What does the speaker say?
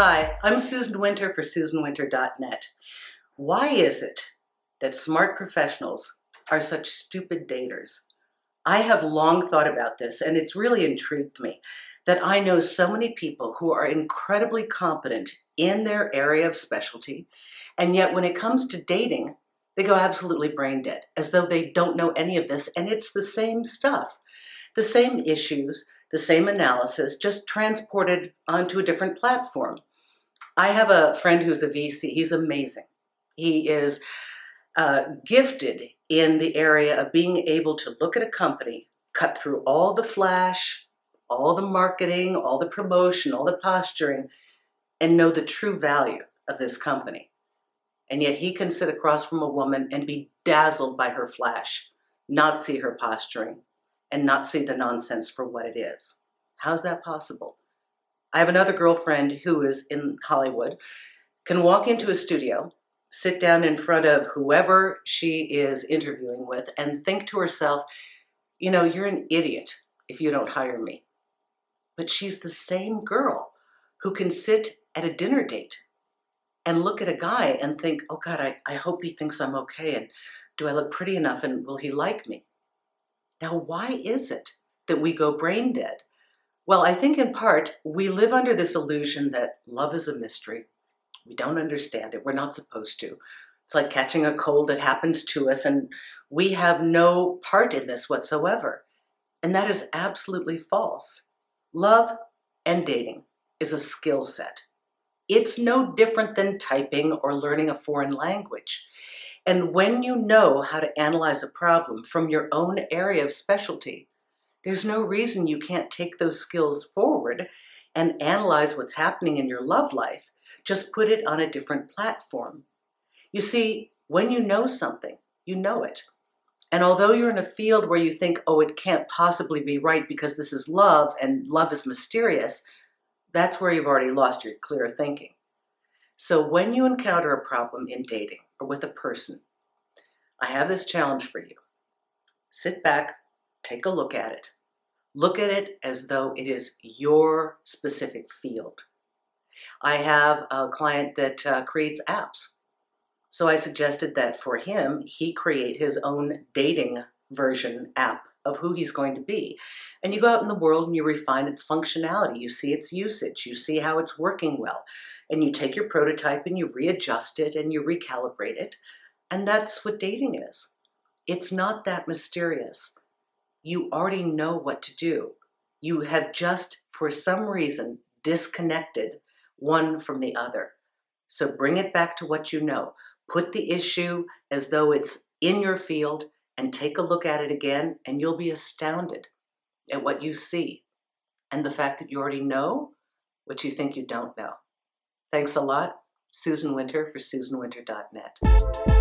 Hi, I'm Susan Winter for SusanWinter.net. Why is it that smart professionals are such stupid daters? I have long thought about this, and it's really intrigued me that I know so many people who are incredibly competent in their area of specialty, and yet when it comes to dating, they go absolutely brain dead, as though they don't know any of this, and it's the same stuff, the same issues, the same analysis, just transported onto a different platform. I have a friend who's a VC. He's amazing. He is uh, gifted in the area of being able to look at a company, cut through all the flash, all the marketing, all the promotion, all the posturing, and know the true value of this company. And yet he can sit across from a woman and be dazzled by her flash, not see her posturing, and not see the nonsense for what it is. How's that possible? I have another girlfriend who is in Hollywood, can walk into a studio, sit down in front of whoever she is interviewing with, and think to herself, you know, you're an idiot if you don't hire me. But she's the same girl who can sit at a dinner date and look at a guy and think, oh God, I, I hope he thinks I'm okay. And do I look pretty enough? And will he like me? Now, why is it that we go brain dead? Well, I think in part we live under this illusion that love is a mystery. We don't understand it. We're not supposed to. It's like catching a cold. It happens to us, and we have no part in this whatsoever. And that is absolutely false. Love and dating is a skill set. It's no different than typing or learning a foreign language. And when you know how to analyze a problem from your own area of specialty, there's no reason you can't take those skills forward and analyze what's happening in your love life. Just put it on a different platform. You see, when you know something, you know it. And although you're in a field where you think, oh, it can't possibly be right because this is love and love is mysterious, that's where you've already lost your clear thinking. So when you encounter a problem in dating or with a person, I have this challenge for you. Sit back, take a look at it. Look at it as though it is your specific field. I have a client that uh, creates apps. So I suggested that for him, he create his own dating version app of who he's going to be. And you go out in the world and you refine its functionality. You see its usage. You see how it's working well and you take your prototype and you readjust it and you recalibrate it. And that's what dating is. It's not that mysterious. You already know what to do. You have just, for some reason, disconnected one from the other. So bring it back to what you know. Put the issue as though it's in your field and take a look at it again, and you'll be astounded at what you see and the fact that you already know what you think you don't know. Thanks a lot. Susan Winter for SusanWinter.net.